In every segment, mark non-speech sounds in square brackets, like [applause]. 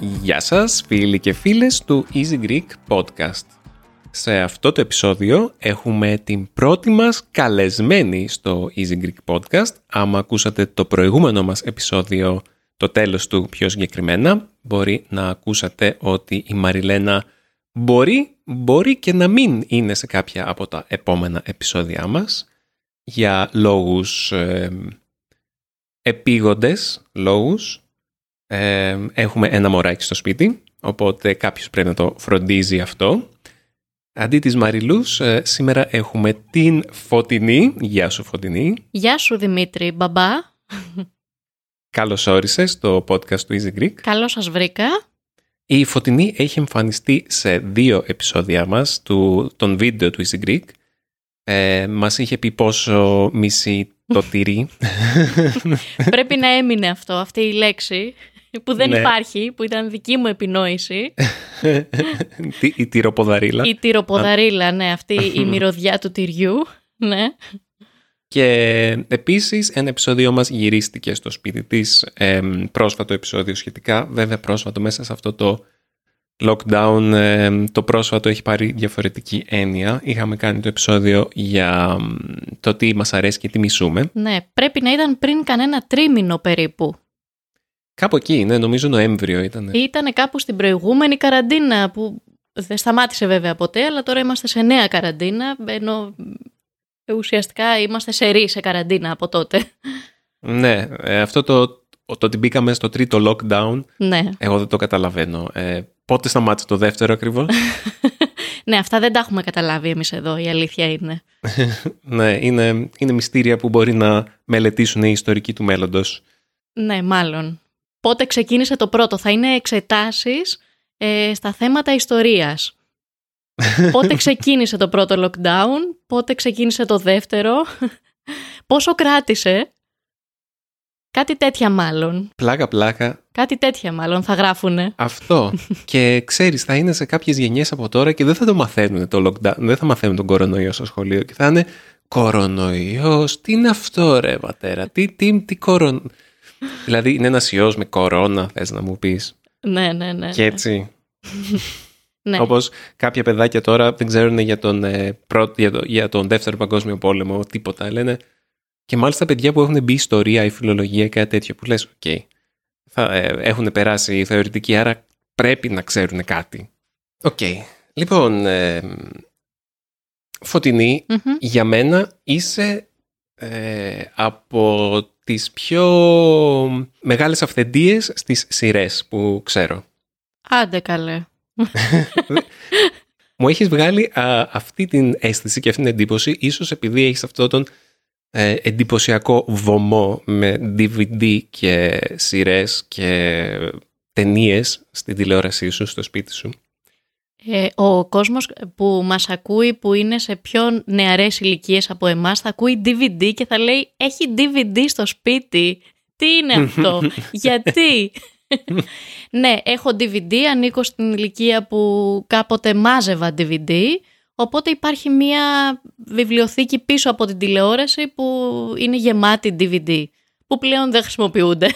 Γεια σας φίλοι και φίλες του Easy Greek Podcast. Σε αυτό το επεισόδιο έχουμε την πρώτη μας καλεσμένη στο Easy Greek Podcast. Άμα ακούσατε το προηγούμενο μας επεισόδιο, το τέλος του πιο συγκεκριμένα, μπορεί να ακούσατε ότι η Μαριλένα μπορεί, μπορεί και να μην είναι σε κάποια από τα επόμενα επεισόδια μας για λόγους ε, επίγοντες λόγους ε, έχουμε ένα μωράκι στο σπίτι, οπότε κάποιος πρέπει να το φροντίζει αυτό. Αντί της Μαριλούς, ε, σήμερα έχουμε την Φωτεινή. Γεια σου Φωτεινή. Γεια σου Δημήτρη, μπαμπά. Καλώς όρισες στο podcast του Easy Greek. Καλώς σας βρήκα. Η Φωτεινή έχει εμφανιστεί σε δύο επεισόδια μας, του, των βίντεο του Easy Greek. Ε, μας είχε πει πόσο μισή το [laughs] τυρί. Πρέπει να έμεινε αυτό, αυτή η λέξη που δεν ναι. υπάρχει, που ήταν δική μου επινόηση. η τυροποδαρίλα. Η τυροποδαρίλα, ναι, αυτή η μυρωδιά του τυριού, ναι. Και επίσης ένα επεισόδιο μας γυρίστηκε στο σπίτι της, ε, πρόσφατο επεισόδιο σχετικά, βέβαια πρόσφατο μέσα σε αυτό το lockdown, το πρόσφατο έχει πάρει διαφορετική έννοια. Είχαμε κάνει το επεισόδιο για το τι μας αρέσει και τι μισούμε. Ναι, πρέπει να ήταν πριν κανένα τρίμηνο περίπου. Κάπου εκεί, ναι, νομίζω Νοέμβριο ήταν. Ήταν κάπου στην προηγούμενη καραντίνα που δεν σταμάτησε βέβαια ποτέ, αλλά τώρα είμαστε σε νέα καραντίνα, ενώ ουσιαστικά είμαστε σε ρί σε καραντίνα από τότε. Ναι, ε, αυτό το, το ότι μπήκαμε στο τρίτο lockdown, ναι. εγώ δεν το καταλαβαίνω. Ε, πότε σταμάτησε το δεύτερο ακριβώς; [laughs] ναι, αυτά δεν τα έχουμε καταλάβει εμείς εδώ, η αλήθεια είναι. [laughs] ναι, είναι, είναι μυστήρια που μπορεί να μελετήσουν οι ιστορικοί του μέλλοντος. Ναι, μάλλον πότε ξεκίνησε το πρώτο. Θα είναι εξετάσεις ε, στα θέματα ιστορίας. [laughs] πότε ξεκίνησε το πρώτο lockdown, πότε ξεκίνησε το δεύτερο, πόσο κράτησε. Κάτι τέτοια μάλλον. Πλάκα, πλάκα. Κάτι τέτοια μάλλον θα γράφουνε. Αυτό. [laughs] και ξέρεις, θα είναι σε κάποιες γενιές από τώρα και δεν θα το μαθαίνουν το lockdown, δεν θα μαθαίνουν τον κορονοϊό στο σχολείο και θα είναι κορονοϊός, τι είναι αυτό ρε πατέρα, τι, τι, τι κορονοϊό δηλαδή είναι ένας ιός με κορώνα, θες να μου πεις. Ναι, ναι, ναι. Και έτσι. ναι. Όπως κάποια παιδάκια τώρα δεν ξέρουν για τον, ε, για, το, για τον δεύτερο παγκόσμιο πόλεμο τίποτα. Λένε. Και μάλιστα παιδιά που έχουν μπει ιστορία ή φιλολογία ή κάτι τέτοιο που λες, OK, okay, θα, ε, έχουν περάσει θεωρητική, άρα πρέπει να ξέρουν κάτι. OK. Okay. Λοιπόν, ε, Φωτεινή για μένα είσαι ε, από τις πιο μεγάλες αυθεντίες στις σειρές που ξέρω. Άντε καλέ. Μου έχεις βγάλει αυτή την αίσθηση και αυτή την εντύπωση, ίσως επειδή έχεις αυτό τον ε, εντυπωσιακό βωμό με DVD και σειρές και ταινίες στην τηλεόρασή σου, στο σπίτι σου. Ε, ο κόσμος που μας ακούει που είναι σε πιο νεαρές ηλικίες από εμάς θα ακούει DVD και θα λέει έχει DVD στο σπίτι. Τι είναι αυτό, [laughs] γιατί; [laughs] ναι, έχω DVD, ανήκω στην ηλικία που κάποτε μάζευα DVD, οπότε υπάρχει μία βιβλιοθήκη πίσω από την τηλεόραση που είναι γεμάτη DVD που πλέον δεν χρησιμοποιούνται.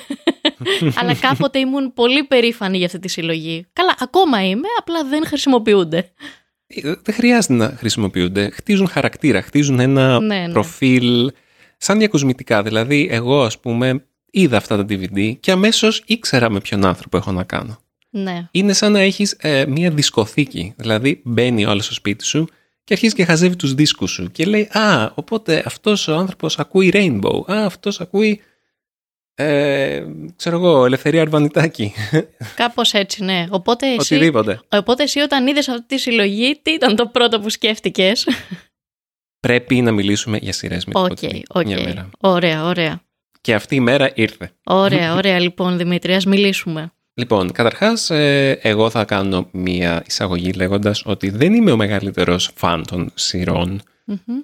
[laughs] Αλλά κάποτε ήμουν πολύ περήφανη για αυτή τη συλλογή. Καλά, ακόμα είμαι, απλά δεν χρησιμοποιούνται. Ε, δεν χρειάζεται να χρησιμοποιούνται. Χτίζουν χαρακτήρα, χτίζουν ένα ναι, ναι. προφίλ σαν διακοσμητικά. Δηλαδή, εγώ, ας πούμε, είδα αυτά τα DVD και αμέσως ήξερα με ποιον άνθρωπο έχω να κάνω. Ναι. Είναι σαν να έχεις ε, μία δισκοθήκη. Δηλαδή, μπαίνει άλλος στο σπίτι σου και αρχίζει και χαζεύει τους δίσκους σου και λέει «Α, οπότε αυτός ο άνθρωπος ακούει Rainbow, α, αυτός ακούει ε, ξέρω εγώ, Ελευθερία Αρβανιτάκη. Κάπως έτσι, ναι. Οπότε εσύ, Οτιδήποτε. Οπότε εσύ όταν είδες αυτή τη συλλογή, τι ήταν το πρώτο που σκέφτηκες; Πρέπει να μιλήσουμε για σειρές με OK, OK. Ωραία, ωραία. Και αυτή η μέρα ήρθε. Ωραία, ωραία λοιπόν Δημήτρη, ας μιλήσουμε. Λοιπόν, καταρχάς ε, εγώ θα κάνω μία εισαγωγή λέγοντας ότι δεν είμαι ο μεγαλύτερος φαν των σειρών.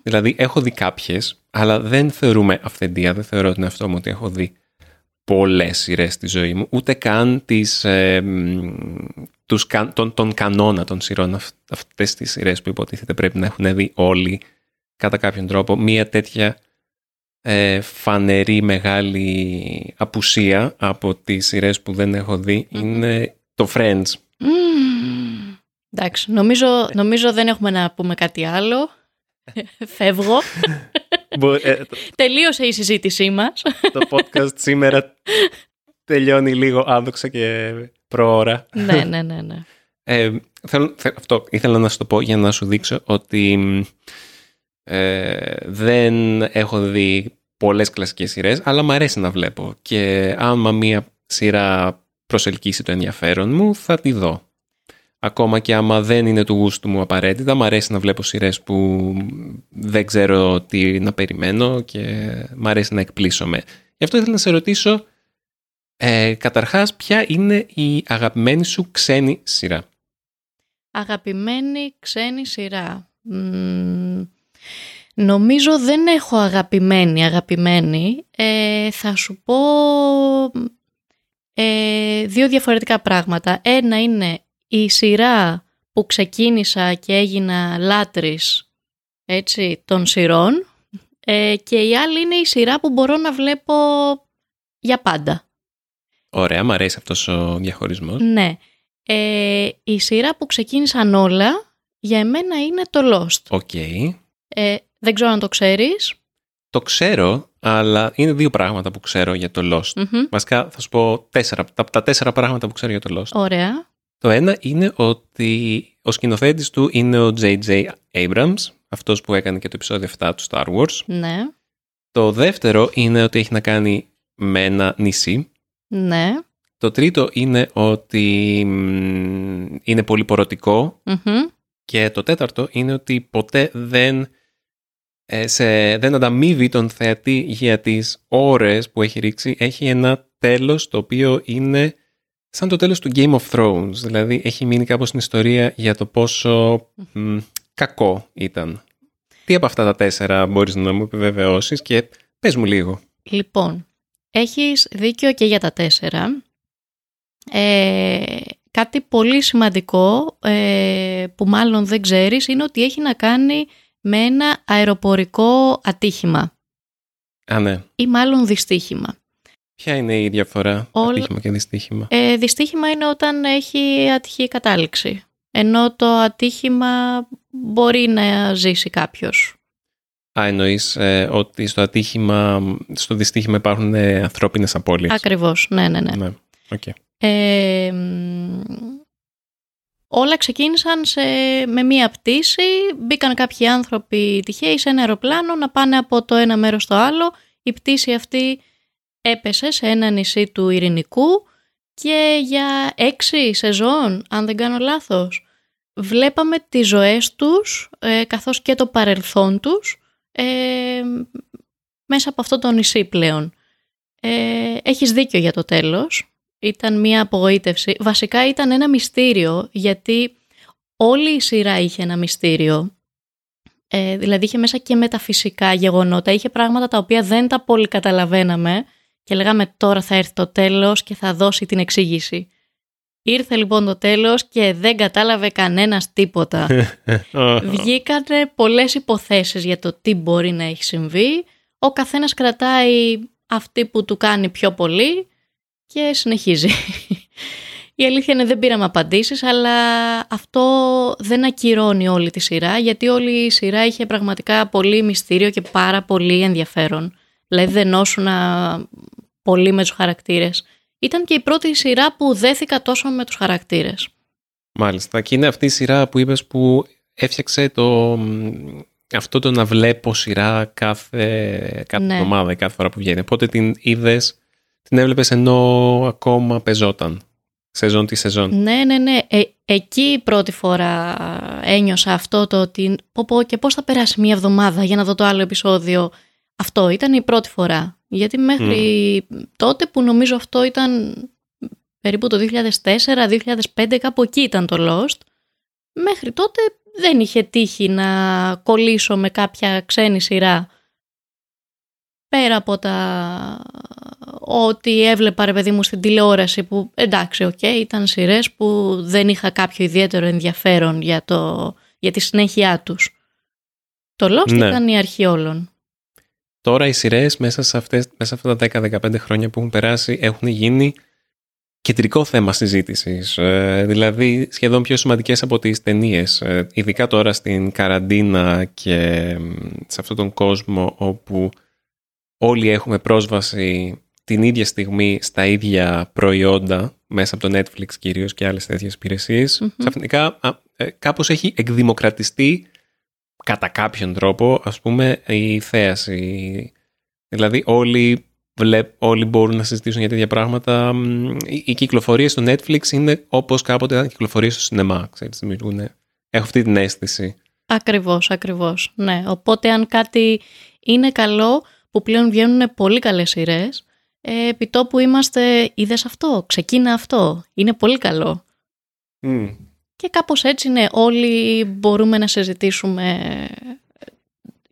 Δηλαδή έχω δει κάποιες, αλλά δεν θεωρούμε αυθεντία, δεν θεωρώ την αυτό μου ότι έχω δει πολλές σειρές στη ζωή μου, ούτε καν τις, ε, τους, τον, τον κανόνα των σειρών αυ, αυτές τις σειρές που υποτίθεται πρέπει να έχουν δει όλοι κατά κάποιον τρόπο. Μία τέτοια ε, φανερή μεγάλη απουσία από τις σειρές που δεν έχω δει είναι το Friends. Εντάξει, νομίζω, νομίζω δεν έχουμε να πούμε κάτι άλλο. [laughs] Φεύγω. Ε, Τελείωσε η συζήτησή μας. το podcast σήμερα τελειώνει λίγο άδοξα και προώρα. ναι, ναι, ναι. ναι. Ε, θέλω, αυτό ήθελα να σου το πω για να σου δείξω ότι ε, δεν έχω δει πολλές κλασικές σειρές, αλλά μου αρέσει να βλέπω. Και άμα μία σειρά προσελκύσει το ενδιαφέρον μου, θα τη δω. Ακόμα και άμα δεν είναι του γούστου μου απαραίτητα, μου αρέσει να βλέπω σειρές που δεν ξέρω τι να περιμένω και μου αρέσει να εκπλήσωμαι. Γι' αυτό ήθελα να σε ρωτήσω, ε, καταρχάς, ποια είναι η αγαπημένη σου ξένη σειρά; Αγαπημένη ξένη σειρά. νομίζω δεν έχω αγαπημένη, αγαπημένη. Ε, θα σου πω ε, δύο διαφορετικά πράγματα. Ένα είναι η σειρά που ξεκίνησα και έγινα λάτρης έτσι, των σειρών ε, και η άλλη είναι η σειρά που μπορώ να βλέπω για πάντα. Ωραία, μου αρέσει αυτός ο διαχωρισμός. Ναι. Ε, η σειρά που ξεκίνησαν όλα για εμένα είναι το Lost. OK. Ε, δεν ξέρω αν το ξέρεις. Το ξέρω, αλλά είναι δύο πράγματα που ξέρω για το Lost. mm Βασικά θα σου πω τέσσερα, τα, τα τέσσερα πράγματα που ξέρω για το Lost. Ωραία. Το ένα είναι ότι ο σκηνοθέτης του είναι ο J.J. Abrams, αυτός που έκανε και το επεισόδιο 7 του Star Wars. Ναι. Το δεύτερο είναι ότι έχει να κάνει με ένα νησί. Ναι. Το τρίτο είναι ότι είναι πολύ Και το τέταρτο είναι ότι ποτέ δεν, ε, σε, δεν ανταμείβει τον θεατή για τις ώρες που έχει ρίξει. Έχει ένα τέλος το οποίο είναι σαν το τέλος του Game of Thrones. Δηλαδή έχει μείνει κάπως στην ιστορία για το πόσο κακό ήταν. Τι από αυτά τα τέσσερα μπορείς να μου επιβεβαιώσεις και πες μου λίγο. Λοιπόν, έχεις δίκιο και για τα τέσσερα. Ε, κάτι πολύ σημαντικό ε, που μάλλον δεν ξέρεις είναι ότι έχει να κάνει με ένα αεροπορικό ατύχημα. Α, ναι. Ή μάλλον δυστύχημα. Ποια είναι η διαφορά, Όλ... ατύχημα και δυστύχημα; Ε, δυστύχημα είναι όταν έχει ατυχή κατάληξη. Ενώ το ατύχημα μπορεί να ζήσει κάποιος. Α, εννοείς ε, ότι στο ατύχημα, στο δυστύχημα υπάρχουν ε, ανθρώπινες απώλειες. Ακριβώς, ναι, ναι, ναι. ναι. Okay. Ε, όλα ξεκίνησαν σε, με μία πτήση, μπήκαν κάποιοι άνθρωποι τυχαίοι σε ένα αεροπλάνο να πάνε από το ένα μέρος στο άλλο. Η πτήση αυτή έπεσε σε ένα νησί του Ειρηνικού και για έξι σεζόν, αν δεν κάνω λάθος, βλέπαμε τις ζωές τους ε, καθώς και το παρελθόν τους ε, μέσα από αυτό το νησί πλέον. Ε, έχεις δίκιο για το τέλος. Ήταν μια απογοήτευση. Βασικά ήταν ένα μυστήριο γιατί όλη η σειρά είχε ένα μυστήριο. Ε, δηλαδή είχε μέσα και μεταφυσικά γεγονότα, είχε πράγματα τα οποία δεν τα πολύ καταλαβαίναμε και λέγαμε τώρα θα έρθει το τέλος και θα δώσει την εξήγηση. Ήρθε λοιπόν το τέλος και δεν κατάλαβε κανένας τίποτα. [laughs] Βγήκανε πολλές υποθέσεις για το τι μπορεί να έχει συμβεί. Ο καθένας κρατάει αυτή που του κάνει πιο πολύ και συνεχίζει. Η αλήθεια είναι δεν πήραμε απαντήσεις, αλλά αυτό δεν ακυρώνει όλη τη σειρά, γιατί όλη η σειρά είχε πραγματικά πολύ μυστήριο και πάρα πολύ ενδιαφέρον. Δηλαδή δεν πολύ με τους χαρακτήρες. Ήταν και η πρώτη σειρά που δέθηκα τόσο με τους χαρακτήρες. Μάλιστα. Και είναι αυτή η σειρά που είπες που έφτιαξε το, αυτό το να βλέπω σειρά κάθε, κάθε ναι. εβδομάδα, κάθε φορά που βγαίνει. Οπότε την είδες, την έβλεπες ενώ ακόμα πεζόταν. Σεζόν τη σεζόν. Ναι, ναι, ναι. Ε, εκεί η πρώτη φορά ένιωσα αυτό το ότι πω, πω και πώς θα περάσει μία εβδομάδα για να δω το άλλο επεισόδιο. Αυτό ήταν η πρώτη φορά. Γιατί μέχρι τότε που νομίζω αυτό ήταν περίπου το 2004-2005 κάπου εκεί ήταν το Lost, μέχρι τότε δεν είχε τύχει να κολλήσω με κάποια ξένη σειρά. Πέρα από τα ότι έβλεπα ρε παιδί μου στην τηλεόραση που εντάξει οκ ήταν σειρές που δεν είχα κάποιο ιδιαίτερο ενδιαφέρον για, το, για τη συνέχειά τους. Το Lost ναι. ήταν η αρχή όλων. Τώρα οι σειρές μέσα, σε αυτές, μέσα σε αυτά τα 10-15 χρόνια που έχουν περάσει έχουν γίνει κεντρικό θέμα συζήτησης. Ε, δηλαδή σχεδόν πιο σημαντικές από τις ταινίες. Ε, ειδικά τώρα στην καραντίνα και σε αυτόν τον κόσμο όπου όλοι έχουμε πρόσβαση την ίδια στιγμή στα ίδια προϊόντα μέσα από το Netflix κυρίως και άλλες τέτοιες υπηρεσίες, mm-hmm. ξαφνικά ε, κάπως έχει εκδημοκρατιστεί κατά κάποιον τρόπο ας πούμε η θέαση. Δηλαδή όλοι, βλέπ, όλοι μπορούν να συζητήσουν για τέτοια πράγματα. Οι κυκλοφορίες στο Netflix είναι όπως κάποτε ήταν κυκλοφορίες στο σινεμά. Ξέρεις, δημιουργούν. Έχω αυτή την αίσθηση. Ακριβώς, ακριβώς. Ναι, οπότε αν κάτι είναι καλό που πλέον βγαίνουν πολύ καλές σειρές ε, επί τόπου είμαστε, είδες αυτό, ξεκίνα αυτό, είναι πολύ καλό. Και κάπως έτσι είναι, όλοι μπορούμε να συζητήσουμε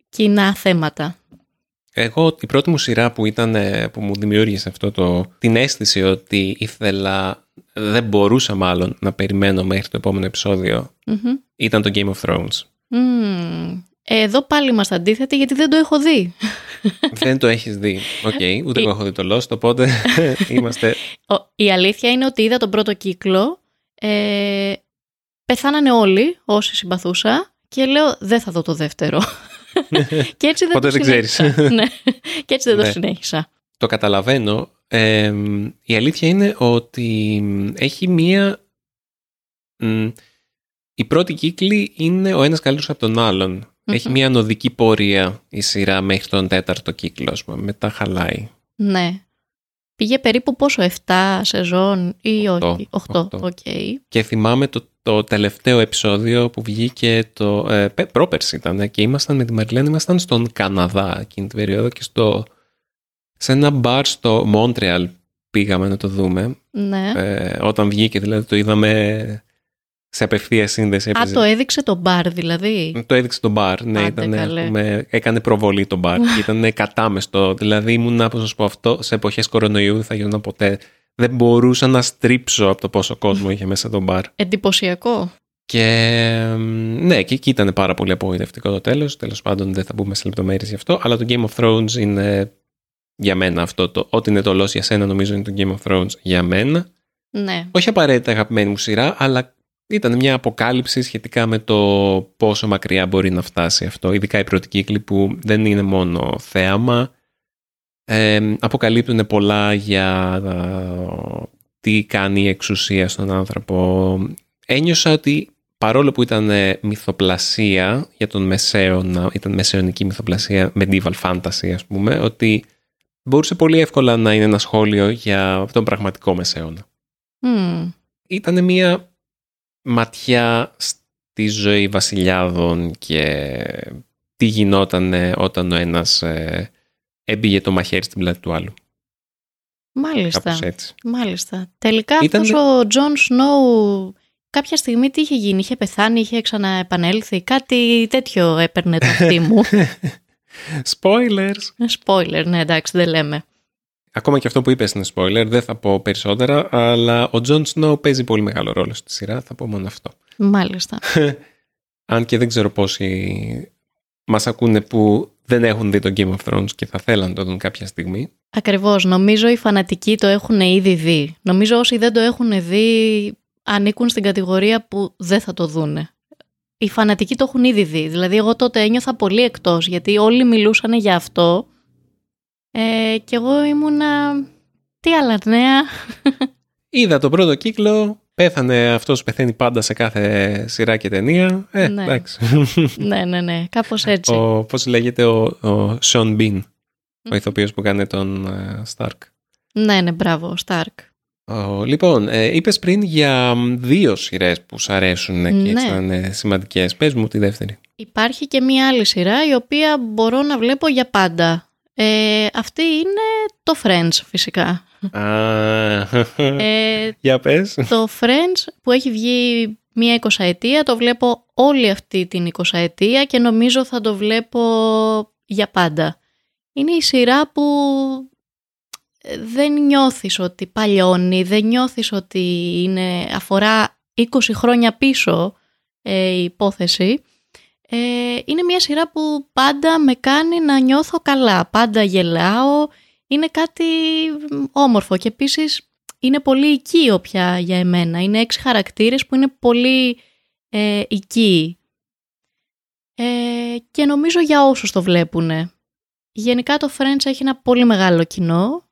κοινά θέματα. Εγώ η πρώτη μου σειρά που, ήταν, ε, που μου δημιούργησε αυτό το, την αίσθηση ότι ήθελα, δεν μπορούσα μάλλον να περιμένω μέχρι το επόμενο ήταν το Game of Thrones. Εδώ πάλι είμαστε αντίθετοι γιατί δεν το έχω δει. Δεν το έχεις δει. OK, okay, ούτε εγώ έχω δει το Lost, οπότε [laughs] είμαστε... Η αλήθεια είναι ότι είδα τον πρώτο κύκλο, ε, πεθάνανε όλοι όσοι συμπαθούσα και λέω δεν θα δω το δεύτερο. [laughs] και έτσι δεν το συνέχισα. [laughs] ναι. Και έτσι δεν το ναι. συνέχισα. Το καταλαβαίνω. Ε, η αλήθεια είναι ότι έχει μία... Η πρώτη κύκλη είναι ο ένας καλύτερος από τον άλλον. Έχει μια ανωδική πορεία η σειρά μέχρι τον τέταρτο κύκλο, μετά χαλάει. Ναι. Πήγε περίπου πόσο, 7 σεζόν ή όχι, 8. 8. Okay. Και θυμάμαι το, το τελευταίο επεισόδιο που βγήκε το ε, πρόπερση ήταν και ήμασταν με τη Μαριλένα, ήμασταν στον Καναδά εκείνη την περίοδο και στο, σε ένα μπαρ στο Μόντρεαλ πήγαμε να το δούμε. Ναι. Ε, όταν βγήκε δηλαδή το είδαμε σε απευθείας σύνδεση. Α, το έδειξε το μπαρ δηλαδή. Το έδειξε το μπαρ, ναι. ήταν, με, έκανε προβολή το μπαρ. [laughs] ήταν κατάμεστο. Δηλαδή ήμουν, πώς να σου πω αυτό, σε εποχές κορονοϊού δεν θα γινόταν ποτέ. Δεν μπορούσα να στρίψω από το πόσο κόσμο είχε μέσα το μπαρ. Εντυπωσιακό. Και ναι, και εκεί ήταν πάρα πολύ απογοητευτικό το τέλος. Τέλος πάντων δεν θα μπούμε σε λεπτομέρειες γι' αυτό. Αλλά το Game of Thrones είναι για μένα αυτό. Το, ό,τι είναι το Lost για σένα νομίζω είναι το Game of Thrones για μένα. Ναι. Όχι απαραίτητα αγαπημένη μου σειρά, αλλά ήταν μια αποκάλυψη σχετικά με το πόσο μακριά μπορεί να φτάσει αυτό. Ειδικά η πρώτη κύκλη που δεν είναι μόνο θέαμα. Ε, αποκαλύπτουν πολλά για τι κάνει η εξουσία στον άνθρωπο. Ένιωσα ότι παρόλο που ήταν μυθοπλασία για τον Μεσαίωνα, ήταν μεσαιωνική μυθοπλασία, medieval fantasy ας πούμε, ότι μπορούσε πολύ εύκολα να είναι ένα σχόλιο για τον πραγματικό Μεσαίωνα. Mm. Ήταν μια ματιά στη ζωή βασιλιάδων και τι γινόταν όταν ο ένας ε, έμπηγε το μαχαίρι στην πλάτη του άλλου. Μάλιστα. Έτσι. Μάλιστα. Τελικά Ήταν... αυτός ο Τζον Σνόου κάποια στιγμή τι είχε γίνει, είχε πεθάνει, είχε ξαναεπανέλθει, κάτι τέτοιο έπαιρνε το αυτί μου. [laughs] Spoilers. Spoiler, ναι εντάξει δεν λέμε. Ακόμα και αυτό που είπες είναι spoiler, δεν θα πω περισσότερα, αλλά ο Τζον Σνόου παίζει πολύ μεγάλο ρόλο στη σειρά, θα πω μόνο αυτό. Μάλιστα. [laughs] Αν και δεν ξέρω πόσοι μας ακούνε που δεν έχουν δει το Game of Thrones και θα θέλαν να το δουν κάποια στιγμή. Ακριβώς, νομίζω οι φανατικοί το έχουν ήδη δει. Νομίζω όσοι δεν το έχουν δει ανήκουν στην κατηγορία που δεν θα το δούνε. Οι φανατικοί το έχουν ήδη δει. Δηλαδή εγώ τότε ένιωθα πολύ εκτός γιατί όλοι μιλούσαν για αυτό ε, και εγώ ήμουνα... Τι άλλα νέα. Είδα το πρώτο κύκλο, πέθανε αυτός που πεθαίνει πάντα σε κάθε σειρά και ταινία. Ε, ναι. εντάξει. ναι, ναι, ναι, κάπως έτσι. Ο, πώς λέγεται ο, ο Sean Bean, ο ηθοποιός που κάνει τον Σταρκ. Stark. Ναι, ναι, μπράβο, Stark. λοιπόν, ε, είπες πριν για δύο σειρές που σου αρέσουν και ναι. ήταν σημαντικές. Πες μου τη δεύτερη. Υπάρχει και μία άλλη σειρά η οποία μπορώ να βλέπω για πάντα. Ε, αυτή είναι το Friends φυσικά. ε, [laughs] Για πες. Το Friends που έχει βγει μία εικοσαετία το βλέπω όλη αυτή την εικοσαετία και νομίζω θα το βλέπω για πάντα. Είναι η σειρά που δεν νιώθεις ότι παλιώνει, δεν νιώθεις ότι είναι, αφορά 20 χρόνια πίσω ε, η υπόθεση ε, είναι μια σειρά που πάντα με κάνει να νιώθω καλά, πάντα γελάω, είναι κάτι όμορφο και επίσης η είναι πολύ οικείο πια για εμένα. Είναι έξι χαρακτήρες που είναι πολύ ε, οικείοι. Ε, και νομίζω για όσους το βλέπουν. Γενικά το Friends έχει ένα πολύ μεγάλο κοινό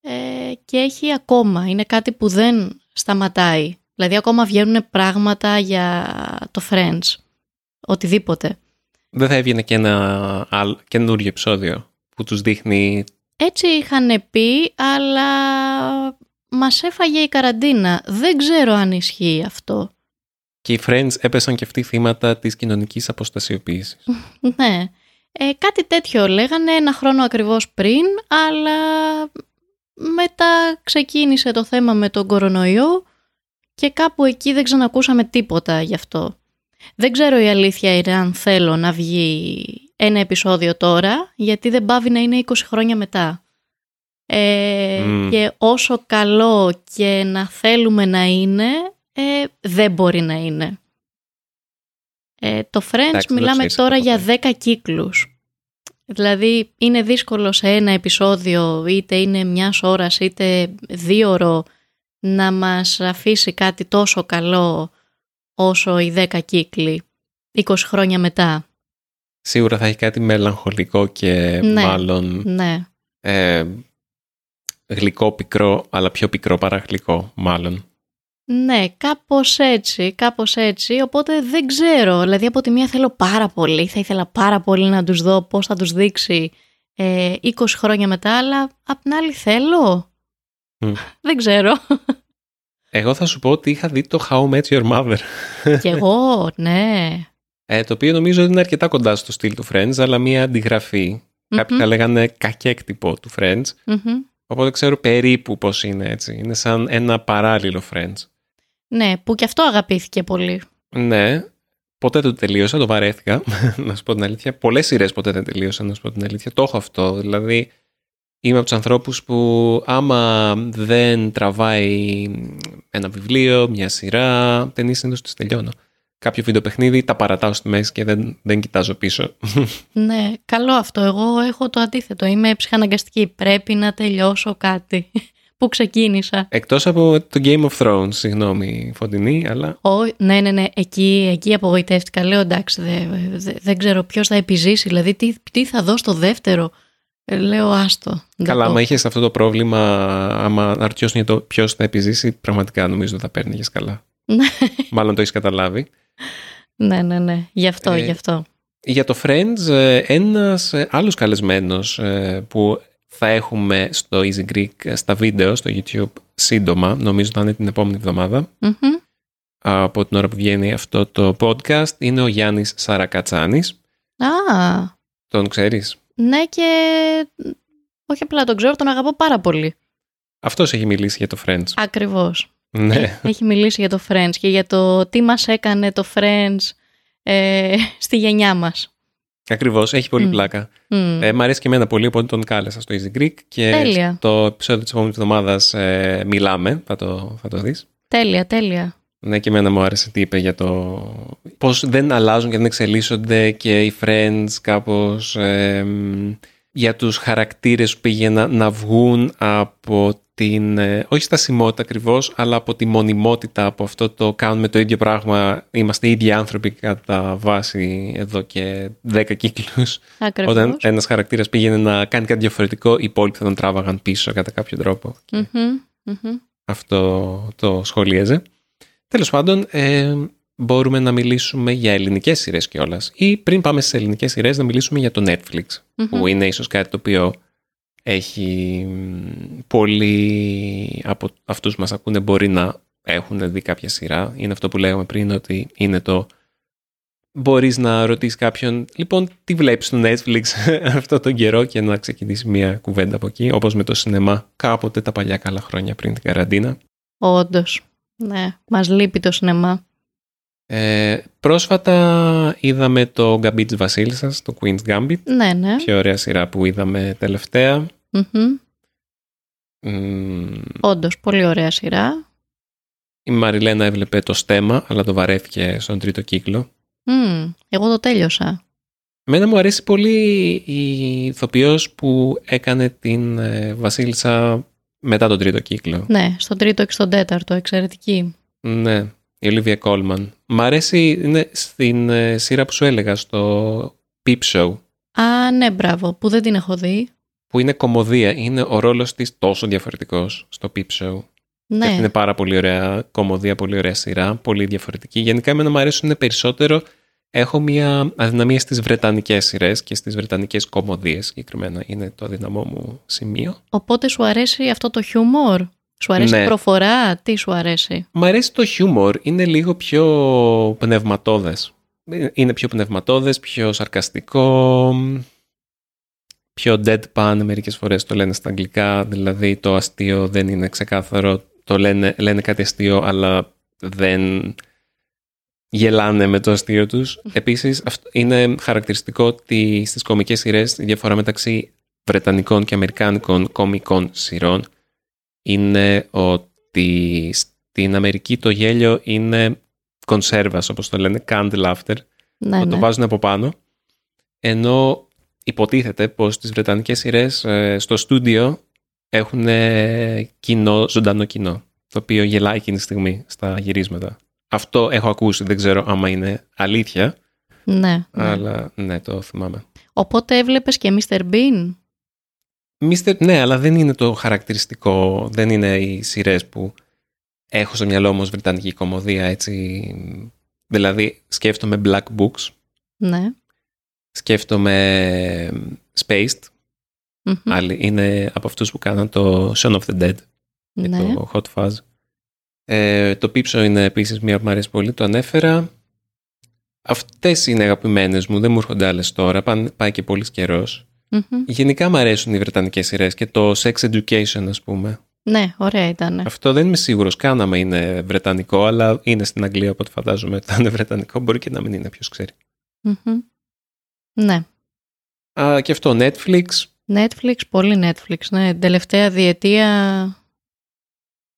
ε, και έχει ακόμα, είναι κάτι που δεν σταματάει. Δηλαδή ακόμα βγαίνουν πράγματα για το Friends, οτιδήποτε. Δεν θα έβγαινε και ένα καινούριο επεισόδιο που τους δείχνει... Έτσι είχαν πει, αλλά μας έφαγε η καραντίνα. Δεν ξέρω αν ισχύει αυτό. Και οι Friends έπεσαν και αυτοί θύματα της κοινωνικής αποστασιοποίησης. [laughs] ναι. Ε, κάτι τέτοιο λέγανε ένα χρόνο ακριβώς πριν, αλλά μετά ξεκίνησε το θέμα με τον κορονοϊό και κάπου εκεί δεν ξανακούσαμε τίποτα γι' αυτό. Δεν ξέρω η αλήθεια είναι αν θέλω να βγει ένα επεισόδιο τώρα, γιατί δεν πάβει να είναι 20 χρόνια μετά. Ε, Και όσο καλό και να θέλουμε να είναι, ε, δεν μπορεί να είναι. Ε, το Friends μιλάμε τώρα για 10 κύκλους. Δηλαδή είναι δύσκολο σε ένα επεισόδιο, είτε είναι μιας ώρας είτε δύο ώρο, να μας αφήσει κάτι τόσο καλό όσο οι 10 κύκλοι 20 χρόνια μετά. Σίγουρα θα έχει κάτι μελαγχολικό και ναι, μάλλον ναι. Ε, γλυκό πικρό, αλλά πιο πικρό παρά γλυκό μάλλον. Ναι, κάπως έτσι, κάπως έτσι, οπότε δεν ξέρω. Δηλαδή από τη μία θέλω πάρα πολύ, θα ήθελα πάρα πολύ να τους δω πώς θα τους δείξει ε, 20 χρόνια μετά, αλλά απ' την άλλη θέλω. δεν ξέρω. Εγώ θα σου πω ότι είχα δει το How Met Your Mother. Κι εγώ, ναι. Ε, το οποίο νομίζω ότι είναι αρκετά κοντά στο στυλ του Friends, αλλά μία αντιγραφή. Mm-hmm. Κάποιοι θα λέγανε κακέκτυπο του Friends. Οπότε ξέρω περίπου πώς είναι έτσι. Είναι σαν ένα παράλληλο Friends. Ναι, που και αυτό αγαπήθηκε πολύ. Ναι. Ποτέ δεν το τελείωσα, το βαρέθηκα, [laughs] να σου πω την αλήθεια. Πολλές σειρές ποτέ δεν τελείωσα, να σου πω την αλήθεια. Το έχω αυτό. Δηλαδή, είμαι από τους ανθρώπους που άμα δεν τραβάει ένα βιβλίο, μια σειρά, ταινίες συνήθως τις τελειώνω. Κάποιο βίντεο παιχνίδι, τα παρατάω στη μέση και δεν, δεν κοιτάζω πίσω. [laughs] Ναι, καλό αυτό. Εγώ έχω το αντίθετο. Είμαι ψυχαναγκαστική. Πρέπει να τελειώσω κάτι [laughs] που ξεκίνησα; Εκτός από το Game of Thrones, συγγνώμη Φωτεινή, αλλά... Ο, ναι, ναι, ναι, εκεί, εκεί απογοητεύτηκα. Λέω εντάξει, δεν δε, δε ξέρω ποιος θα επιζήσει, δηλαδή τι, τι θα δω στο δεύτερο; Ε, λέω άστο. Καλά, άμα είχες αυτό το πρόβλημα, άμα αρτιώσουν για το ποιος θα επιζήσει, πραγματικά νομίζω θα παίρνει καλά. Ναι. Μάλλον το έχεις καταλάβει. ναι, ναι, ναι. Γι' αυτό, ε, γι' αυτό. Για το Friends, ε, ένας άλλος καλεσμένος που θα έχουμε στο Easy Greek στα βίντεο, στο YouTube σύντομα, νομίζω θα είναι την επόμενη Από την ώρα που βγαίνει αυτό το podcast, είναι ο Γιάννης Σαρακατσάνης. Α. Τον ξέρεις; Ναι και όχι απλά τον ξέρω, τον αγαπώ πάρα πολύ. Αυτός έχει μιλήσει για το Friends. Ακριβώς. Ναι. Έχει μιλήσει για το Friends και για το τι μας έκανε το Friends ε, στη γενιά μας. Ακριβώς, έχει πολύ πλάκα. Mm. Ε, μ' αρέσει και εμένα πολύ, οπότε τον κάλεσα στο Easy Greek. Και τέλεια. στο επεισόδιο της επόμενης εβδομάδας ε, μιλάμε, θα το, θα το δεις. Τέλεια, τέλεια. Ναι, και εμένα μου άρεσε τι είπε για το πώς δεν αλλάζουν και δεν εξελίσσονται και οι friends κάπως. Ε, για τους χαρακτήρες που πήγαιναν να βγουν από την, ε, όχι στασιμότητα ακριβώς, αλλά από τη μονιμότητα, από αυτό το κάνουμε το ίδιο πράγμα, είμαστε οι ίδιοι άνθρωποι κατά βάση εδώ και δέκα κύκλους. Ακριβώς. Όταν ένας χαρακτήρας πήγαινε να κάνει κάτι διαφορετικό, οι υπόλοιποι θα τον τράβαγαν πίσω κατά κάποιο Αυτό το σχολίαζε. Τέλος πάντων, ε, μπορούμε να μιλήσουμε για ελληνικές σειρές κιόλας. Ή πριν πάμε στις ελληνικές σειρές να μιλήσουμε για το Netflix, που είναι ίσως κάτι το οποίο έχει πολλοί από αυτούς που μας ακούνε μπορεί να έχουν δει κάποια σειρά. Είναι αυτό που λέγαμε πριν ότι είναι το μπορείς να ρωτήσεις κάποιον λοιπόν τι βλέπεις στο Netflix [laughs] αυτό τον καιρό και να ξεκινήσει μια κουβέντα από εκεί όπως με το σινεμά κάποτε τα παλιά καλά χρόνια πριν την καραντίνα. Όντως. Ναι, μας λείπει το σινεμά. Ε, πρόσφατα είδαμε το Gambit της Βασίλισσας, το Queen's Gambit. Ναι, ναι. Πιο ωραία σειρά που είδαμε τελευταία. Όντως, πολύ ωραία σειρά. Η Μαριλένα έβλεπε το στέμα, αλλά το βαρέθηκε στον τρίτο κύκλο. εγώ το τέλειωσα. Μένα μου αρέσει πολύ η ηθοποιός που έκανε την ε, Βασίλισσα Μετά τον τρίτο κύκλο. Ναι, στον τρίτο και στον τέταρτο, εξαιρετική. Ναι, η Olivia Colman. Μ' αρέσει, είναι στην ε, σειρά που σου έλεγα, στο Peep Show. Α, ναι, μπράβο, που δεν την έχω δει. Που είναι κομμωδία. Είναι ο ρόλος της τόσο διαφορετικός στο Peep Show. Ναι, Και αυτή είναι πάρα πολύ ωραία κομμωδία, πολύ ωραία σειρά, πολύ διαφορετική. Γενικά εμένα μου αρέσουν περισσότερο. Έχω μια αδυναμία στις βρετανικές σειρές και στις βρετανικές κομμωδίες συγκεκριμένα. Είναι το αδυναμό μου σημείο. οπότε σου αρέσει αυτό το χιούμορ; Σου αρέσει Ναι. η προφορά, τι σου αρέσει; Μ' αρέσει το χιούμορ, είναι λίγο πιο πνευματώδες. Είναι πιο πνευματώδες, πιο σαρκαστικό, πιο deadpan μερικές φορές το λένε στα αγγλικά, δηλαδή το αστείο δεν είναι ξεκάθαρο, το λένε, λένε κάτι αστείο αλλά δεν γελάνε με το αστείο τους. Επίσης αυτό είναι χαρακτηριστικό ότι στις κομικές σειρές η διαφορά μεταξύ βρετανικών και αμερικάνικων κομικών σειρών είναι ότι στην Αμερική το γέλιο είναι κονσέρβας όπως το λένε, canned laughter, Ναι, το, το ναι. βάζουν από πάνω. Ενώ υποτίθεται πως στις βρετανικές σειρές ε, στο στούντιο έχουν ε, κοινό, ζωντανό κοινό, το οποίο γελάει εκείνη τη στιγμή στα γυρίσματα. Αυτό έχω ακούσει, δεν ξέρω άμα είναι αλήθεια, ναι, ναι. αλλά ναι, το θυμάμαι. Οπότε έβλεπες και Mr. Bean; Mr. Ναι, αλλά δεν είναι το χαρακτηριστικό, δεν είναι οι σειρές που έχω στο μυαλό μου ως βρετανική κομμωδία, έτσι. Δηλαδή, σκέφτομαι Black Books, Ναι. σκέφτομαι Spaced, Μμμ. άλλοι είναι από αυτούς που κάναν το Shaun of the Dead και Ναι. το Hot Fuzz. Ε, το Pipso είναι επίσης μία που μου αρέσει πολύ, το ανέφερα. Αυτές είναι αγαπημένες μου, δεν μου έρχονται άλλες τώρα, πάνε- πάει και πολύς καιρός. Μμμ. Γενικά μου αρέσουν οι βρετανικές σειρές και το Sex Education ας πούμε. Ναι, ωραία ήταν. Αυτό δεν είμαι σίγουρος καν άμα είναι βρετανικό, αλλά είναι στην Αγγλία, οπότε φαντάζομαι ότι θα είναι βρετανικό. Μπορεί και να μην είναι, ποιος ξέρει. Μμμ. Ναι. Α, και αυτό, Netflix. Netflix, πολύ Netflix. Ναι, την τελευταία διετία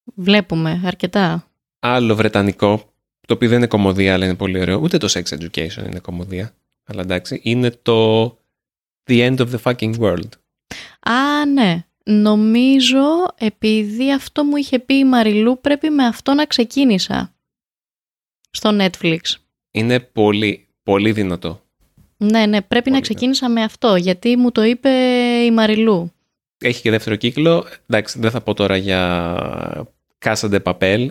βλέπουμε αρκετά. Άλλο βρετανικό, το οποίο δεν είναι κομμωδία, αλλά είναι πολύ ωραίο. Ούτε το Sex Education είναι κομμωδία. Αλλά εντάξει, είναι το The End of the Fucking World. Α, ναι. Νομίζω επειδή αυτό μου είχε πει η Μαριλού πρέπει με αυτό να ξεκίνησα. Στο Netflix. Είναι πολύ, πολύ δυνατό. Ναι, ναι, πρέπει να Πολύ ξεκίνησα με αυτό γιατί μου το είπε η Μαριλού. Έχει και δεύτερο κύκλο. Εντάξει, δεν θα πω τώρα για Casa de Papel.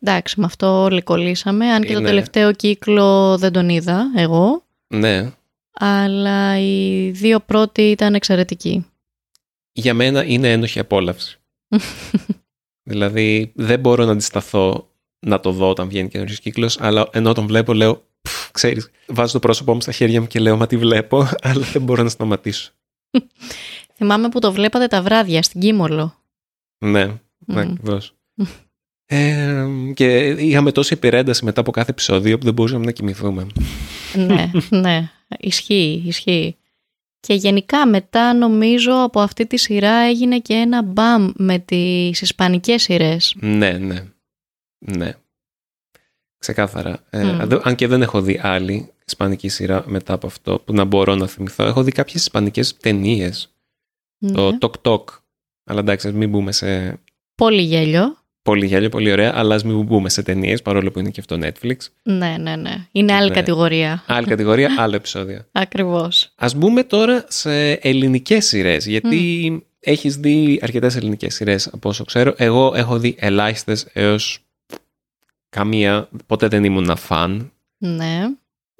Εντάξει, με αυτό όλοι κολλήσαμε. Αν και το Είναι- τελευταίο κύκλο δεν τον είδα εγώ. ναι, Αλλά οι δύο πρώτοι ήταν εξαιρετικοί. για μένα είναι ένοχη απόλαυση. [laughs] δηλαδή δεν μπορώ να αντισταθώ να το δω όταν βγαίνει καινούριο κύκλος, αλλά ενώ τον βλέπω λέω, «Πφ, ξέρεις, βάζω το πρόσωπό μου στα χέρια μου και λέω Μα τι βλέπω, [laughs] αλλά δεν μπορώ να σταματήσω. [laughs] Θυμάμαι που το βλέπατε τα βράδια στην Κίμολο. Ναι, ναι Μμμ. ακριβώς. Ε, και είχαμε τόση υπερένταση μετά από κάθε επεισόδιο που δεν μπορούσαμε να κοιμηθούμε. ναι, ναι, ισχύει, ισχύει. Και γενικά μετά νομίζω από αυτή τη σειρά έγινε και ένα μπαμ με τις ισπανικές σειρές. Ναι, ναι. Ναι. Ξεκάθαρα. Ε, Μμμ. δε- αν και δεν έχω δει άλλη ισπανική σειρά μετά από αυτό που να μπορώ να θυμηθώ. Έχω δει κάποιες ισπανικές ταινίες. Ναι. Το Tok Tok. Αλλά εντάξει, ας μην μπούμε σε Πολύ γέλιο. πολύ γέλιο, πολύ ωραία, αλλά ας μην μπούμε σε ταινίες παρόλο που είναι και αυτό Netflix. Ναι, ναι, ναι. Είναι άλλη Ναι. κατηγορία. Άλλη κατηγορία, [laughs] άλλο επεισόδιο. Ακριβώς. Ας μπούμε τώρα σε ελληνικές σειρές, γιατί έχεις δει αρκετές ελληνικές σειρές από όσο ξέρω. Εγώ έχω δει ελάχιστες έως καμία, ποτέ δεν ήμουν φαν. Ναι.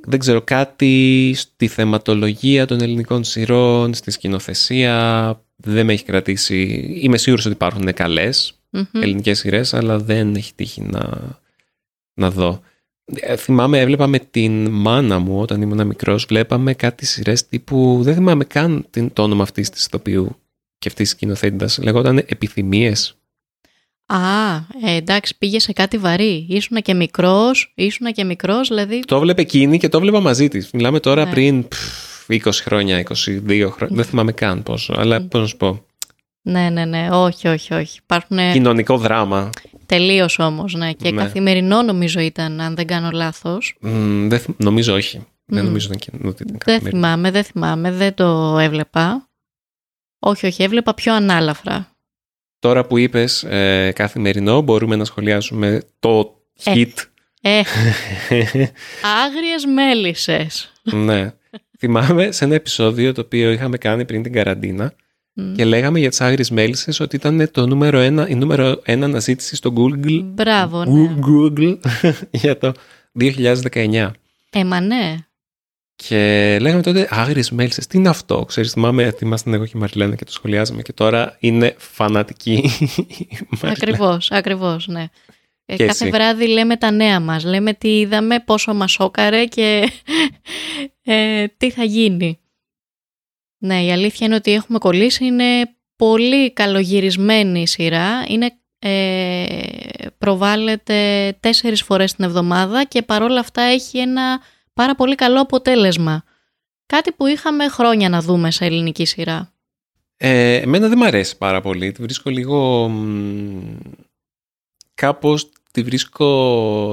Δεν ξέρω κάτι στη θεματολογία των ελληνικών σειρών, στη σκηνοθεσία, δεν με έχει κρατήσει. Είμαι σίγουρος ότι υπάρχουν καλές Μμμ. ελληνικές σειρές, αλλά δεν έχει τύχει να, να δω. Ε, Θυμάμαι, έβλεπα με την μάνα μου όταν ήμουν μικρός, βλέπαμε κάτι σειρές τύπου, δεν θυμάμαι καν την, το όνομα αυτής της ηθοποιού και αυτής της σκηνοθέτητας, λεγόταν Επιθυμίες. Α, ε, εντάξει, πήγε σε κάτι βαρύ. Ήσουνα και μικρός, ήσουνα και μικρός, δηλαδή... Το έβλεπε εκείνη και το έβλεπα μαζί της. Μιλάμε τώρα Ναι. πριν πφ, 20 χρόνια, 22 χρόνια, δεν θυμάμαι καν πόσο, αλλά πώς να σου πω, Ναι, ναι, ναι, όχι, όχι, όχι. Υπάρχουν κοινωνικό δράμα. τελείως όμως, ναι. Και Ναι. καθημερινό νομίζω ήταν, αν δεν κάνω λάθος. Μ, δεν, θυμ- νομίζω όχι. Δεν Μμ. νομίζω ότι ήταν- ότι ήταν Δεν καθημερινό. θυμάμαι, δεν θυμάμαι, δεν το έβλεπα. Όχι, όχι, έβλεπα πιο ανάλαφρα. Τώρα που είπες ε, καθημερινό μπορούμε να σχολιάσουμε το Ε. hit. Ε, [laughs] άγριες μέλισσες. ναι. Θυμάμαι σε ένα επεισόδιο το οποίο είχαμε κάνει πριν την καραντίνα Μμ. και λέγαμε για τις άγριες μέλισσες ότι ήταν το νούμερο ένα, η νούμερο ένα αναζήτηση στο Google, Μπράβο, ναι. Google [laughs] για το 2019. Ε, μα ναι. Και λέγαμε τότε άγριες μέλισσες. Τι είναι αυτό, ξέρεις, θυμάμαι, θυμάσταν εγώ και η Μαριλένα και το σχολιάζαμε και τώρα είναι φανατική η Μαριλένα. Ακριβώς, ακριβώς, ναι. Ε, Και κάθε εσύ; βράδυ λέμε τα νέα μας, λέμε τι είδαμε, πόσο μας σόκαρε και ε, τι θα γίνει. Ναι, η αλήθεια είναι ότι έχουμε κολλήσει, είναι πολύ καλογυρισμένη η σειρά, είναι, ε, προβάλλεται τέσσερις φορές την εβδομάδα και παρόλα αυτά έχει ένα πάρα πολύ καλό αποτέλεσμα. Κάτι που είχαμε χρόνια να δούμε σε ελληνική σειρά. Ε, εμένα δεν μ' αρέσει πάρα πολύ. Τη βρίσκω λίγο... μ, κάπως τη βρίσκω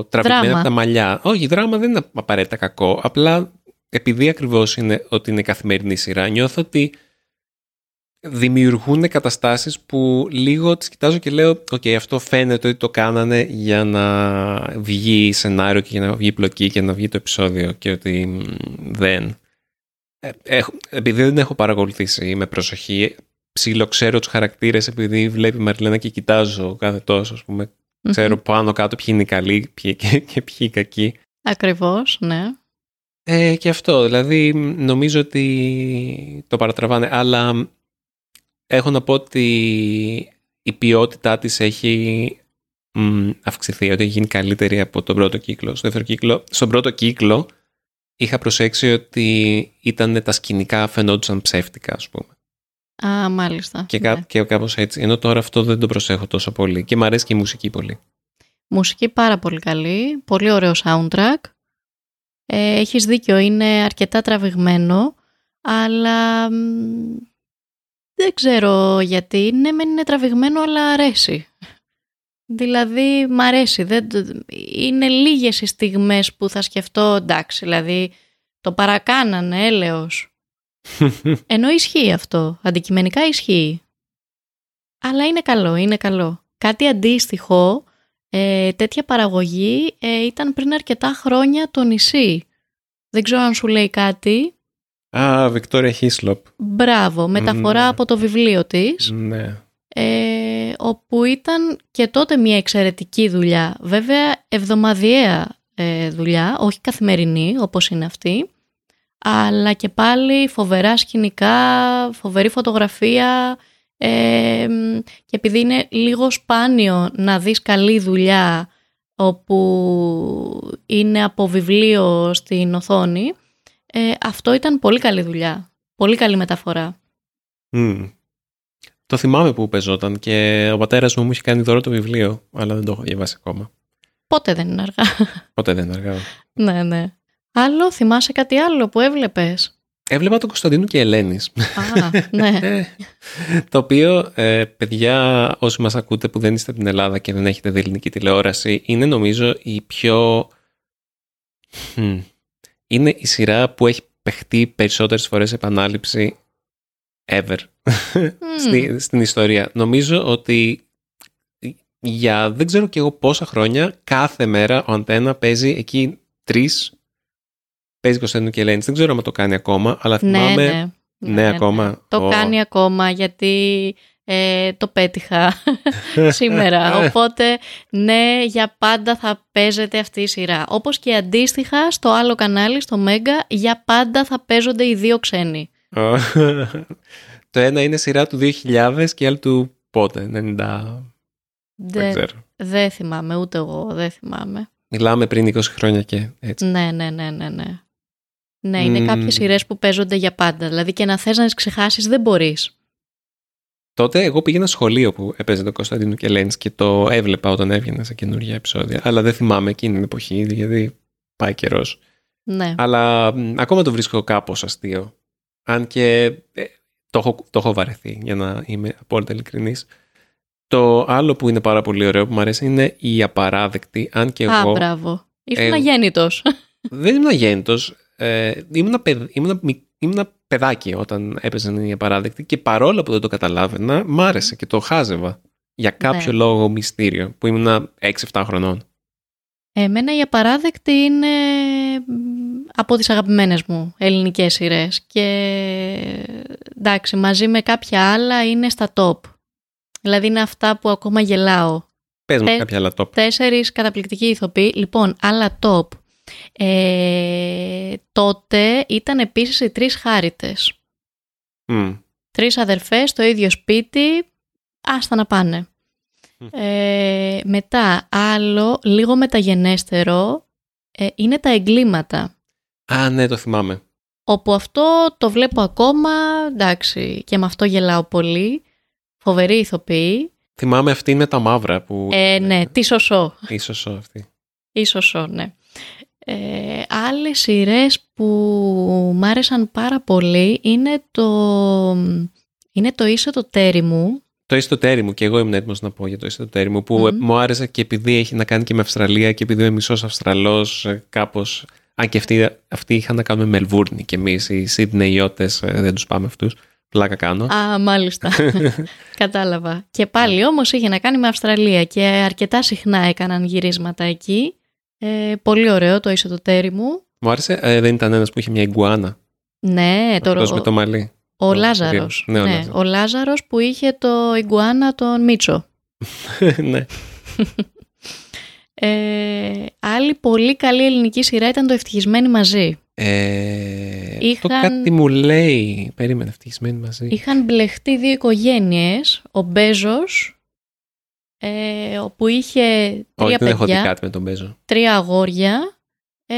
τραβηγμένη Δράμα. από τα μαλλιά. Όχι, δράμα δεν είναι απαραίτητα κακό. Απλά επειδή ακριβώς είναι ότι είναι καθημερινή σειρά, νιώθω ότι δημιουργούν καταστάσεις που λίγο τις κοιτάζω και λέω «ΟΚ, αυτό φαίνεται ότι το κάνανε για να βγει σενάριο και για να βγει πλοκή και να βγει το επεισόδιο και ότι μ, δεν». Ε, έχω- επειδή δεν έχω παρακολουθήσει με προσοχή, ψήλο ξέρω τους χαρακτήρες επειδή βλέπει η Μαριλένα και κοιτάζω κάθε τόσο, ας πούμε, ξέρω πάνω κάτω ποιοι είναι οι καλοί ποιοι, και, και ποιοι οι κακοί. Ακριβώς, ναι. Ε, και αυτό, δηλαδή νομίζω ότι το παρατραβάνε, αλλά έχω να πω ότι η ποιότητά της έχει μ, αυξηθεί, ότι έχει γίνει καλύτερη από τον πρώτο κύκλο. Στο δεύτερο κύκλο, στον πρώτο κύκλο είχα προσέξει ότι ήταν τα σκηνικά φαινόντουσαν ψεύτικα, ας πούμε. Α, μάλιστα. Και, ναι. κά, και κάπως έτσι. Ενώ τώρα αυτό δεν το προσέχω τόσο πολύ. Και μου αρέσει και η μουσική πολύ. Μουσική πάρα πολύ καλή, πολύ ωραίο soundtrack. Ε, έχεις δίκιο, είναι αρκετά τραβηγμένο, αλλά μ, δεν ξέρω γιατί. Ναι, μεν είναι τραβηγμένο, αλλά αρέσει. Δηλαδή, μ' αρέσει. Δεν, είναι λίγες οι στιγμές που θα σκεφτώ, εντάξει, δηλαδή, το παρακάνανε, έλεος. [laughs] Ενώ ισχύει αυτό. Αντικειμενικά ισχύει. Αλλά είναι καλό, είναι καλό. Κάτι αντίστοιχο, ε, τέτοια παραγωγή ε, ήταν πριν αρκετά χρόνια το νησί. Δεν ξέρω αν σου λέει κάτι. Α, Βικτόρια Χίσλοπ. Μπράβο, μεταφορά Ναι. από το βιβλίο της, Ναι. ε, όπου ήταν και τότε μια εξαιρετική δουλειά. Βέβαια, εβδομαδιαία ε, δουλειά, όχι καθημερινή όπως είναι αυτή, αλλά και πάλι φοβερά σκηνικά, φοβερή φωτογραφία ε, μ, και επειδή είναι λίγο σπάνιο να δεις καλή δουλειά όπου είναι από βιβλίο στην οθόνη, ε, αυτό ήταν πολύ καλή δουλειά, πολύ καλή μεταφορά. Μμ. Το θυμάμαι που παίζονταν και ο πατέρας μου μου είχε κάνει δώρο το βιβλίο, αλλά δεν το έχω διαβάσει ακόμα. Πότε δεν είναι αργά. [laughs] Ποτέ δεν είναι αργά. ναι, ναι. Άλλο, θυμάσαι κάτι άλλο που έβλεπες; Έβλεπα τον Κωνσταντίνο και Ελένης. Α, ναι. [laughs] Ε, το οποίο, ε, παιδιά, όσοι μας ακούτε που δεν είστε από την Ελλάδα και δεν έχετε δει ελληνική τηλεόραση, είναι νομίζω η πιο... Μμ. Είναι η σειρά που έχει παιχτεί περισσότερες φορές επανάληψη ever [laughs] στη, στην ιστορία. Νομίζω ότι για δεν ξέρω και εγώ πόσα χρόνια κάθε μέρα ο Αντένα παίζει εκεί τρεις παίζει Κωνσταντίνο και Ελένης. Δεν ξέρω αν το κάνει ακόμα, αλλά ναι, θυμάμαι ναι. ναι, ακόμα. Το Ω. κάνει ακόμα γιατί ε, το πέτυχα [laughs] σήμερα. Οπότε, ναι, για πάντα θα παίζεται αυτή η σειρά. Όπως και αντίστοιχα στο άλλο κανάλι, στο Μέγκα, για πάντα θα παίζονται οι δύο ξένοι. το ένα είναι σειρά του 2000 και η άλλη του πότε, 90... Δεν Δεν, ξέρω. δεν θυμάμαι, ούτε εγώ δεν θυμάμαι. Μιλάμε πριν 20 χρόνια και έτσι. Ναι, ναι, ναι, ναι, ναι. Ναι, είναι Μμμ. κάποιες σειρές που παίζονται για πάντα. Δηλαδή και να θες να τις ξεχάσεις δεν μπορείς. Τότε εγώ πήγαινα σχολείο που έπαιζε το Κωνσταντίνο και Ελένης και το έβλεπα όταν έβγαινε σε καινούργια επεισόδια. Αλλά δεν θυμάμαι εκείνη την εποχή, γιατί πάει καιρός. Ναι. Αλλά μ, ακόμα το βρίσκω κάπως αστείο. Αν και ε, το, έχω, το έχω βαρεθεί, για να είμαι απόλυτα ειλικρινής. Το άλλο που είναι πάρα πολύ ωραίο που μου αρέσει είναι η απαράδεκτη. Αν και Α, εγώ μπράβο. Ήσουν εγώ- αγέννητος. δεν ήμουν αγέννητος. Ε, ήμουνα, παιδ, ήμουνα, μι- ήμουνα παιδάκι όταν έπαιζαν οι απαράδεκτοι και παρόλο που δεν το καταλάβαινα, μ' άρεσε και το χάζευα. για κάποιο Ναι. λόγο μυστήριο που ήμουν 6-7 χρονών. Εμένα η απαράδεκτη είναι μ, από τις αγαπημένες μου ελληνικές σειρές και εντάξει μαζί με κάποια άλλα είναι στα top. Δηλαδή είναι αυτά που ακόμα γελάω. Πες μου Πες. κάποια άλλα top. Τέσσερις καταπληκτικοί ηθοποιοί. Λοιπόν, άλλα top. Ε, τότε ήταν επίσης οι τρεις χάριτες. Μμ. Τρεις αδερφές στο ίδιο σπίτι, άστα να πάνε. Ε, μετά, άλλο, λίγο μεταγενέστερο, ε, είναι τα εγκλήματα. Α, ναι, το θυμάμαι. Όπου αυτό το βλέπω ακόμα, εντάξει, και με αυτό γελάω πολύ. Φοβερή ηθοποιή. Θυμάμαι αυτή με τα μαύρα που. Ε, ναι, τι σωσό. Ίσως αυτή. Ίσως, ω, ναι. Ε, άλλες σειρές που μ' άρεσαν πάρα πολύ είναι το, είναι το «Είσαι το τέρι μου». Το είσαι το τέρι μου και εγώ ήμουν έτοιμος να πω για το είσαι το τέρι μου που Μμμ. μου άρεσε και επειδή έχει να κάνει και με Αυστραλία και επειδή είμαι μισός Αυστραλός, κάπως. Αν και αυτοί, αυτοί είχαν να κάνουν με Μελβούρνη και εμείς οι Σίδνεϊότε δεν τους πάμε αυτούς. Πλάκα κάνω. Α, μάλιστα. [laughs] Κατάλαβα. Και πάλι όμως είχε να κάνει με Αυστραλία και αρκετά συχνά έκαναν γυρίσματα εκεί. Ε, πολύ ωραίο το «Είσαι το τέρι μου». Μου άρεσε, ε, δεν ήταν ένας που είχε μια ιγκουάνα. Ναι, το, Αυτός με το μαλλί. ο το Λάζαρος. Ναι, ο ναι, Λάζαρος. ο Λάζαρος που είχε το ιγκουάνα τον Μίτσο. [laughs] ναι. Ε, άλλη πολύ καλή ελληνική σειρά ήταν το «Ευτυχισμένοι μαζί». Ε, Το Είχαν- κάτι μου λέει. Περίμενε, ευτυχισμένοι μαζί. Είχαν μπλεχτεί δύο οικογένειες, ο Μπέζος, ε, όπου είχε τρία Όχι, δεν έχω δει παιδιά, κάτι με τον Μπέζο. τρία αγόρια, ε,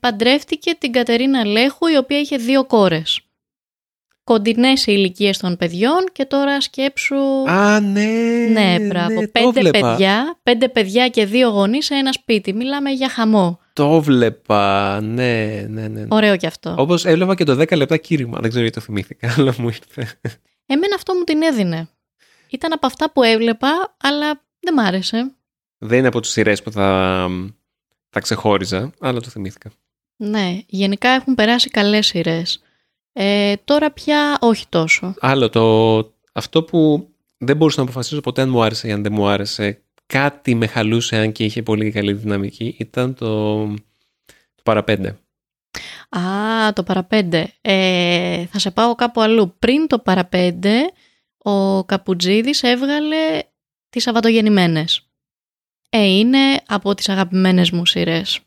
παντρεύτηκε την Κατερίνα Λέχου, η οποία είχε δύο κόρες. Κοντινές οι ηλικίες των παιδιών και τώρα σκέψου... Α, ναι. ναι, μπράβο. το πέντε, βλέπα. παιδιά, πέντε παιδιά και δύο γονείς σε ένα σπίτι. Μιλάμε για χαμό. Το βλέπα. Ναι, ναι, ναι. ναι. Ωραίο κι αυτό. Όπως έβλεπα και το 10 λεπτά κήρυγμα. Δεν ξέρω γιατί το θυμήθηκα, [laughs] αλλά μου ήρθε. Εμένα αυτό μου την έδινε. Ήταν από αυτά που έβλεπα, αλλά δεν μ' άρεσε. Δεν είναι από τις σειρές που θα, θα ξεχώριζα, αλλά το θυμήθηκα. Ναι, γενικά έχουν περάσει καλές σειρές. Ε, τώρα πια όχι τόσο. Άλλο το. Αυτό που δεν μπορούσα να αποφασίσω ποτέ αν μου άρεσε ή αν δεν μου άρεσε. Κάτι με χαλούσε, αν και είχε πολύ καλή δυναμική, ήταν το, το παραπέντε. Α, το παραπέντε. Ε, θα σε πάω κάπου αλλού. Πριν το παραπέντε, ο Καπουτζίδης έβγαλε τις Σαββατογεννημένες. Ε, είναι από τις αγαπημένες μου σειρές.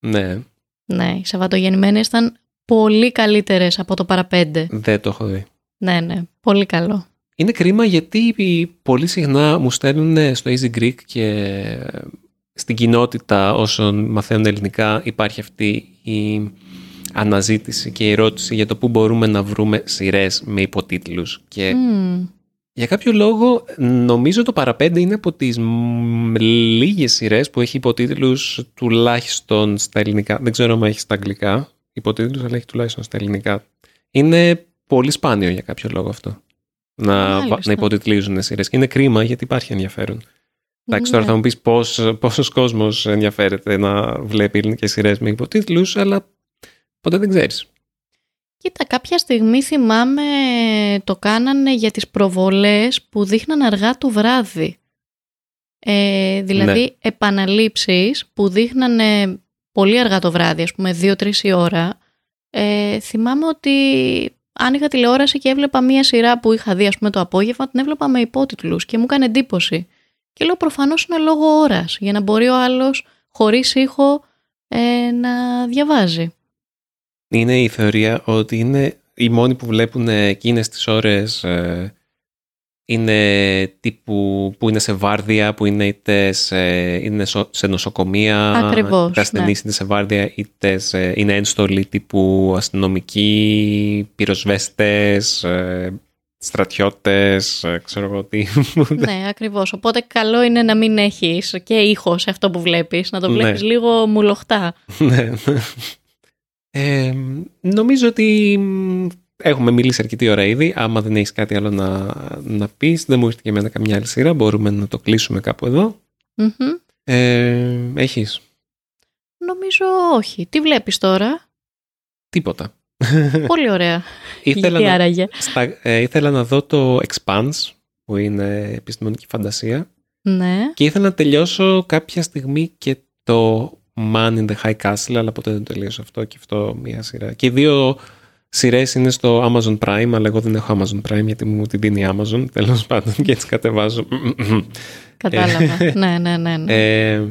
Ναι, Ναι, οι Σαββατογεννημένες ήταν πολύ καλύτερες από το παραπέντε. δεν το έχω δει. Ναι, ναι, πολύ καλό. Είναι κρίμα γιατί πολύ συχνά μου στέλνουν στο Easy Greek και στην κοινότητα όσων μαθαίνουν ελληνικά υπάρχει αυτή η αναζήτηση και η ερώτηση για το πού μπορούμε να βρούμε σειρές με υποτίτλους. Και Μμμ. Για κάποιο λόγο νομίζω το παραπέντε είναι από τις μ, λίγες σειρές που έχει υποτίτλους τουλάχιστον στα ελληνικά. Δεν ξέρω αν έχει στα αγγλικά υποτίτλους, αλλά έχει τουλάχιστον στα ελληνικά. Είναι πολύ σπάνιο για κάποιο λόγο αυτό. Να, Μάλιστα. να υποτιτλίζουν σειρές. Και είναι κρίμα γιατί υπάρχει ενδιαφέρον. Εντάξει, τώρα Ναι. θα μου πεις πώς, πόσος κόσμος ενδιαφέρεται να βλέπει ελληνικές σειρές με υποτίτλους, αλλά ποτέ δεν ξέρεις. Κοίτα, κάποια στιγμή θυμάμαι το κάνανε για τις προβολές που δείχναν αργά το βράδυ. Ε, δηλαδή Ναι. επαναλήψεις που δείχνανε πολύ αργά το βράδυ, ας πούμε 2-3 η ώρα. Ε, θυμάμαι ότι αν είχα τηλεόραση και έβλεπα μία σειρά που είχα δει ας πούμε το απόγευμα, την έβλεπα με υπότιτλους και μου έκανε εντύπωση. Και λέω προφανώς είναι λόγω ώρας, για να μπορεί ο άλλος χωρίς ήχο ε, να διαβάζει. Είναι η θεωρία ότι είναι οι μόνοι που βλέπουν εκείνες τις ώρες ε, είναι τύπου που είναι σε βάρδια, που είναι είτε σε, είναι σο- σε νοσοκομεία, Ακριβώς, είτε ασθενείς είναι σε βάρδια, είτε σε, είναι ένστολοι τύπου αστυνομικοί, πυροσβέστες, ε, στρατιώτες, ε, ξέρω εγώ τι. ναι, ακριβώς. Οπότε καλό είναι να μην έχεις και ήχος σε αυτό που βλέπεις, να το Ναι. βλέπεις λίγο μουλοχτά. Ναι. Ε, νομίζω ότι μ, έχουμε μιλήσει αρκετή ώρα ήδη. Άμα δεν έχεις κάτι άλλο να, να πεις, δεν μου ήρθε και εμένα καμιά άλλη σειρά. Μπορούμε να το κλείσουμε κάπου εδώ. Μμμ. Ε, έχεις; Νομίζω όχι. Τι βλέπεις τώρα; τίποτα. Πολύ ωραία. [laughs] ήθελα, Γιατί να, άραγε; στα, ε, ήθελα να δω το Expanse που είναι επιστημονική φαντασία. Ναι. Και ήθελα να τελειώσω κάποια στιγμή και το Man in the High Castle, αλλά ποτέ δεν τελείωσα αυτό και αυτό μία σειρά. Και οι δύο σειρές είναι στο Amazon Prime, αλλά εγώ δεν έχω Amazon Prime γιατί μου την δίνει η Amazon. [laughs] Τέλος πάντων και έτσι κατεβάζω. [laughs] Κατάλαβα. ναι, ναι, ναι. Ναι. Ε,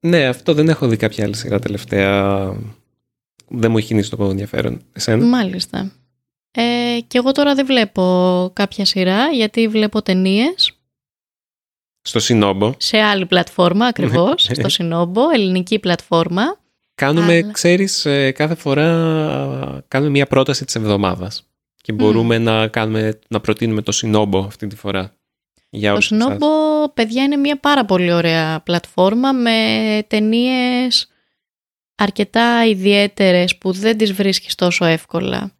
ναι, αυτό δεν έχω δει κάποια άλλη σειρά τελευταία. Δεν μου έχει κινήσει το ενδιαφέρον. Εσένα; Μάλιστα. Ε, και εγώ τώρα δεν βλέπω κάποια σειρά γιατί βλέπω ταινίες Στο Σινόμπο. σε άλλη πλατφόρμα ακριβώς, στο Σινόμπο, ελληνική πλατφόρμα. Κάνουμε, Αλλά- ξέρεις, ε, κάθε φορά α, κάνουμε μια πρόταση της εβδομάδας. Και μπορούμε να, κάνουμε, να προτείνουμε το Σινόμπο αυτή τη φορά. Για Το όλους εσάς. Σινόμπο, παιδιά, είναι μια πάρα πολύ ωραία πλατφόρμα με ταινίες αρκετά ιδιαίτερες που δεν τις βρίσκεις τόσο εύκολα.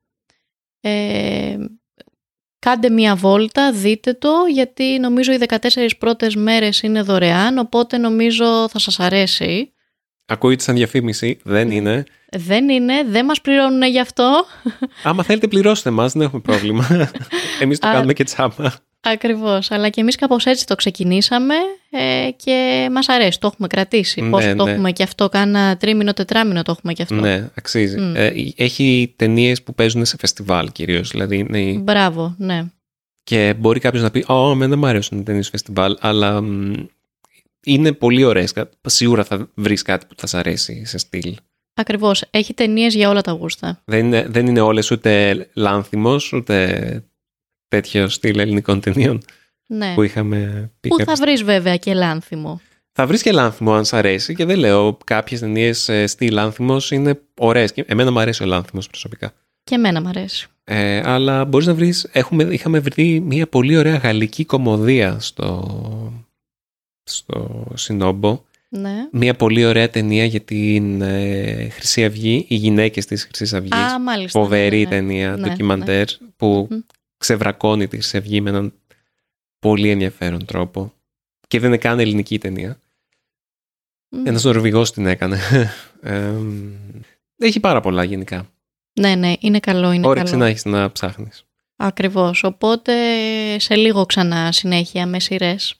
Ε, κάντε μια βόλτα, δείτε το, γιατί νομίζω οι 14 πρώτες μέρες είναι δωρεάν, οπότε νομίζω θα σας αρέσει. Ακούγεται σαν διαφήμιση, δεν είναι. Δεν είναι, δεν μας πληρώνουν γι' αυτό. Άμα θέλετε πληρώστε μας, δεν έχουμε πρόβλημα. [laughs] Εμείς το Α, κάνουμε και τσάμπα. Ακριβώς, αλλά και εμείς κάπως έτσι το ξεκινήσαμε ε, και μας αρέσει, το έχουμε κρατήσει. Ναι, Πόσο το ναι. έχουμε και αυτό, κάνα τρίμηνο, τετράμινο το έχουμε και αυτό. Ναι, αξίζει. Μμ. Ε, έχει ταινίες που παίζουν σε φεστιβάλ κυρίως. Δηλαδή είναι... Μπράβο, ναι. Και μπορεί κάποιος να πει: Ω, εμένα δεν μου αρέσουν οι ταινίες φεστιβάλ, αλλά μ, είναι πολύ ωραίες. Σίγουρα θα βρεις κάτι που θα σ' αρέσει σε στυλ. Ακριβώς, έχει ταινίες για όλα τα γούστα. Δεν είναι, δεν είναι όλες ούτε λάνθιμος, ούτε τέτοιο στυλ ελληνικών ταινίων Ναι. που είχαμε πει. Που θα κάποιες- βρεις βέβαια και λάνθιμο; θα βρεις και λάνθιμο αν σ' αρέσει και δεν λέω κάποιες ταινίες στυλ λάνθιμος είναι ωραίες. Εμένα μου αρέσει ο λάνθιμος προσωπικά. Και εμένα μ' αρέσει. Ε, αλλά μπορείς να βρεις, έχουμε, είχαμε βρει μια πολύ ωραία γαλλική κομμωδία στο, στο Σινόμπο. Ναι. Μια πολύ ωραία ταινία για την ε, Χρυσή Αυγή, οι γυναίκες της Χρυσής Αυγής. Α, μάλιστα. Φοβερή ναι, ναι. ταινία, Ναι, ντοκιμαντέρ, που Μμμ. Ξεβρακώνει τη Χρυσή Αυγή με έναν πολύ ενδιαφέρον τρόπο. Και δεν είναι καν ελληνική ταινία. Μμ. Ένας Νορβηγός την έκανε. [laughs] Ε, έχει πάρα πολλά γενικά. Ναι, ναι, είναι καλό, είναι Όρεξη καλό. να έχεις να ψάχνεις. Ακριβώς, οπότε σε λίγο ξανά συνέχεια με σειρές.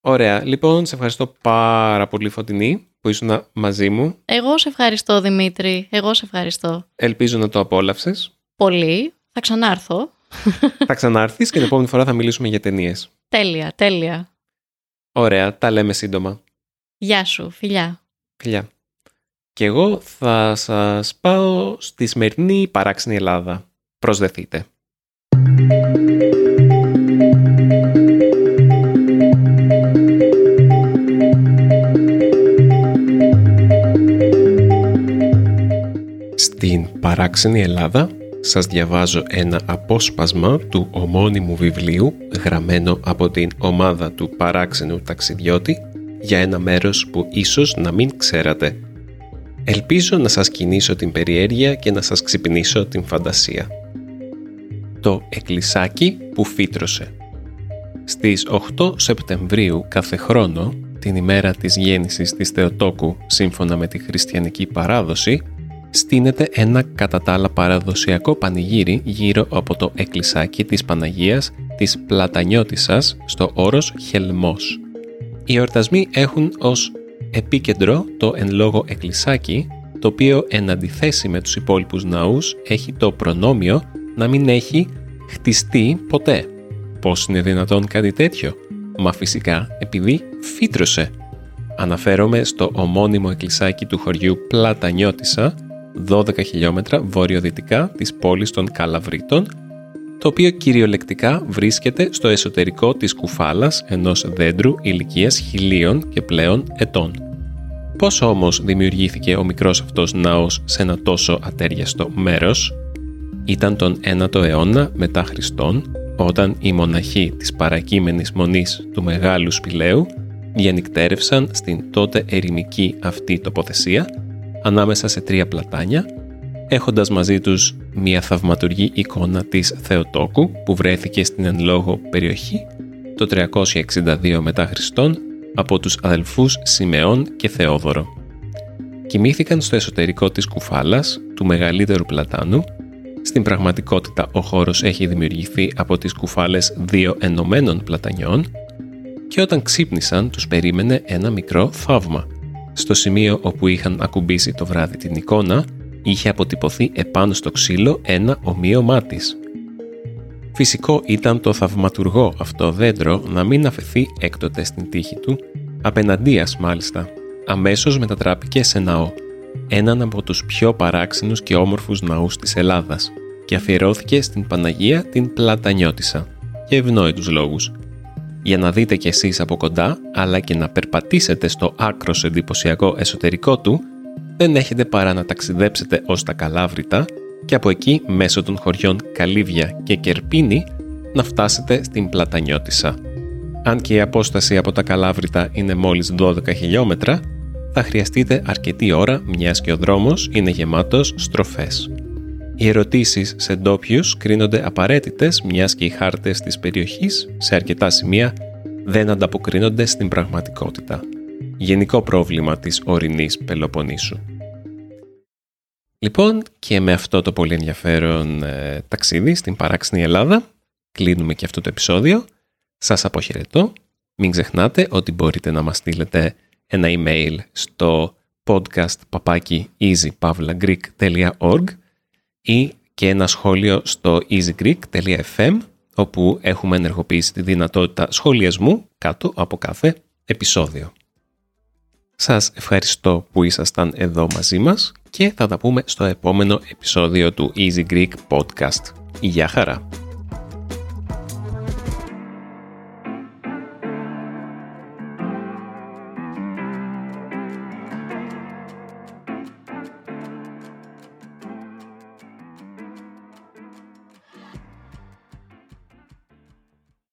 Ωραία. Λοιπόν, σε ευχαριστώ πάρα πολύ Φωτεινή που ήσουν μαζί μου. Εγώ σε ευχαριστώ Δημήτρη, εγώ σε ευχαριστώ. Ελπίζω να το απόλαυσες. Πολύ, θα ξανάρθω. Θα ξανάρθεις και την επόμενη φορά θα μιλήσουμε για ταινίες. Τέλεια, τέλεια. Ωραία. Τα λέμε σύντομα. Γεια σου, φιλιά. Φιλιά. Και εγώ θα σας πάω στη σημερινή παράξενη Ελλάδα. Προσδεθείτε. Στην παράξενη Ελλάδα σας διαβάζω ένα απόσπασμα του ομώνυμου βιβλίου γραμμένο από την ομάδα του παράξενου ταξιδιώτη για ένα μέρος που ίσως να μην ξέρατε. Ελπίζω να σας κινήσω την περιέργεια και να σας ξυπνήσω την φαντασία. Το εκκλησάκι που φύτρωσε Στις 8 Σεπτεμβρίου κάθε χρόνο, την ημέρα της γέννησης της Θεοτόκου σύμφωνα με τη χριστιανική παράδοση, στείνεται ένα κατά τα άλλα παραδοσιακό πανηγύρι γύρω από το εκκλησάκι της Παναγίας της Πλατανιώτισσας στο όρος Χελμός. Οι εορτασμοί έχουν ως επίκεντρο το εν λόγω εκκλησάκι, το οποίο εν αντιθέσει με τους υπόλοιπους ναούς έχει το προνόμιο να μην έχει χτιστεί ποτέ. Πώς είναι δυνατόν κάτι τέτοιο; Μα φυσικά επειδή φύτρωσε. Αναφέρομαι στο ομώνυμο εκκλησάκι του χωριού Πλατανιώτισσα, 12 χιλιόμετρα βορειοδυτικά της πόλης των Καλαβρίτων, το οποίο κυριολεκτικά βρίσκεται στο εσωτερικό της κουφάλας ενός δέντρου ηλικίας χιλίων και πλέον ετών. Πώς όμως δημιουργήθηκε ο μικρός αυτός ναός σε ένα τόσο ατέριαστο μέρος; Ήταν τον 9ο αιώνα μετά Χριστόν, όταν οι μοναχοί της παρακείμενης μονής του Μεγάλου Σπηλαίου διανυκτέρευσαν στην τότε ερημική αυτή τοποθεσία ανάμεσα σε τρία πλατάνια, έχοντας μαζί τους μια θαυματουργή εικόνα της Θεοτόκου που βρέθηκε στην εν λόγω περιοχή το 362 μετά Χριστόν από τους αδελφούς Σιμεών και Θεόδωρο. Κοιμήθηκαν στο εσωτερικό της κουφάλας του μεγαλύτερου πλατάνου Στην πραγματικότητα ο χώρος έχει δημιουργηθεί από τις κουφάλες δύο ενωμένων πλατανιών και όταν ξύπνησαν τους περίμενε ένα μικρό θαύμα. Στο σημείο όπου είχαν ακουμπήσει το βράδυ την εικόνα είχε αποτυπωθεί επάνω στο ξύλο ένα ομοίωμά της. Φυσικό ήταν το θαυματουργό αυτό δέντρο να μην αφαιθεί έκτοτε στην τύχη του, απέναντίας μάλιστα. Αμέσως μετατράπηκε σε ναό, έναν από τους πιο παράξενους και όμορφους ναούς της Ελλάδας και αφιερώθηκε στην Παναγία την Πλατανιώτισσα, για ευνόητους λόγους. Για να δείτε κι εσείς από κοντά, αλλά και να περπατήσετε στο άκρο εντυπωσιακό εσωτερικό του, δεν έχετε παρά να ταξιδέψετε ως τα Καλάβρητα και από εκεί μέσω των χωριών Καλύβια και Κερπίνη να φτάσετε στην Πλατανιώτισσα. Αν και η απόσταση από τα Καλάβρητα είναι μόλις 12 χιλιόμετρα, θα χρειαστείτε αρκετή ώρα μιας και ο δρόμος είναι γεμάτος στροφές. Οι ερωτήσεις σε ντόπιους κρίνονται απαραίτητες μιας και οι χάρτες της περιοχής σε αρκετά σημεία δεν ανταποκρίνονται στην πραγματικότητα. Γενικό πρόβλημα της ορεινής Πελοποννήσου. Λοιπόν, και με αυτό το πολύ ενδιαφέρον ε, ταξίδι στην παράξενη Ελλάδα, κλείνουμε και αυτό το επεισόδιο. Σας αποχαιρετώ. Μην ξεχνάτε ότι μπορείτε να μας στείλετε ένα email στο podcast papaki easypavlagreek.org ή και ένα σχόλιο στο easygreek.fm όπου έχουμε ενεργοποιήσει τη δυνατότητα σχολιασμού κάτω από κάθε επεισόδιο. Σας ευχαριστώ που ήσασταν εδώ μαζί μας και θα τα πούμε στο επόμενο επεισόδιο του Easy Greek Podcast. Γεια χαρά!